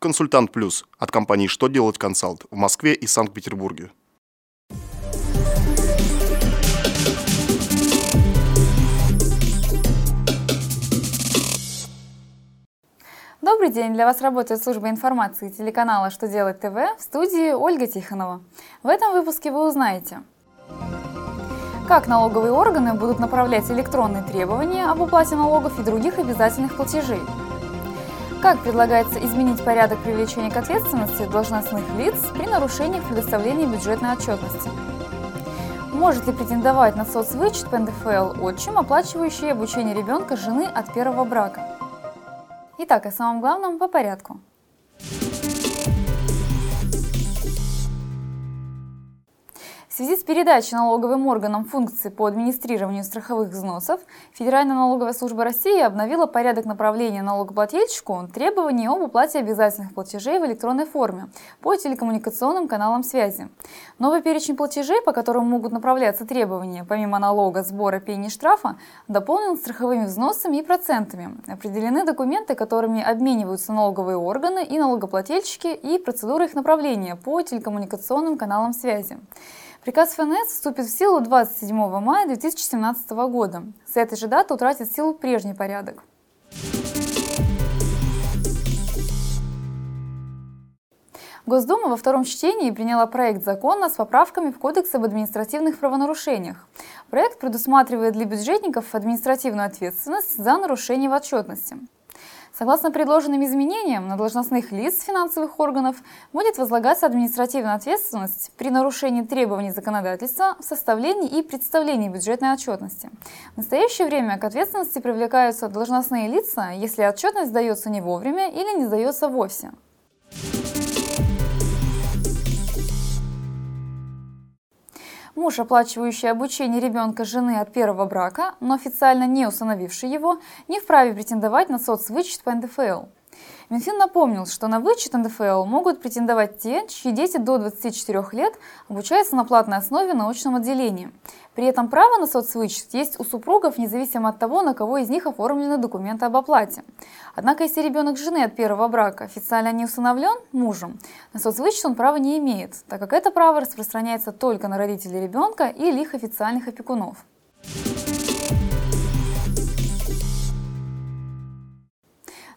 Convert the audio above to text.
Консультант Плюс от компании «Что делать консалт» в Москве и Санкт-Петербурге. Добрый день! Для вас работает служба информации телеканала «Что делать ТВ» в студии Ольга Тихонова. В этом выпуске вы узнаете, как налоговые органы будут направлять электронные требования об уплате налогов и других обязательных платежей. Как предлагается изменить порядок привлечения к ответственности должностных лиц при нарушениях предоставления бюджетной отчетности? Может ли претендовать на соцвычет по НДФЛ отчим, оплачивающий обучение ребенка жены от первого брака? Итак, о самом главном по порядку. Связи с передачей налоговым органам функций по администрированию страховых взносов, Федеральная налоговая служба России обновила порядок направления налогоплательщику требований об уплате обязательных платежей в электронной форме по телекоммуникационным каналам связи. Новый перечень платежей, по которым могут направляться требования, помимо налога, сбора, пени штрафа, дополнен страховыми взносами и процентами. Определены документы, которыми обмениваются налоговые органы и налогоплательщики и процедуры их направления по телекоммуникационным каналам связи. Приказ ФНС вступит в силу 27 мая 2017 года. С этой же даты утратит силу прежний порядок. Госдума во втором чтении приняла проект закона с поправками в Кодекс об административных правонарушениях. Проект предусматривает для бюджетников административную ответственность за нарушение в отчетности. Согласно предложенным изменениям, на должностных лиц финансовых органов будет возлагаться административная ответственность при нарушении требований законодательства в составлении и представлении бюджетной отчетности. В настоящее время к ответственности привлекаются должностные лица, если отчетность сдается не вовремя или не сдается вовсе. Муж, оплачивающий обучение ребенка жены от первого брака, но официально не усыновивший его, не вправе претендовать на соцвычет по НДФЛ. Минфин напомнил, что на вычет НДФЛ могут претендовать те, чьи дети до 24 лет обучаются на платной основе на очном отделении. При этом право на соцвычет есть у супругов, независимо от того, на кого из них оформлены документы об оплате. Однако, если ребенок жены от первого брака официально не усыновлен мужем, на соцвычет он права не имеет, так как это право распространяется только на родителей ребенка или их официальных опекунов.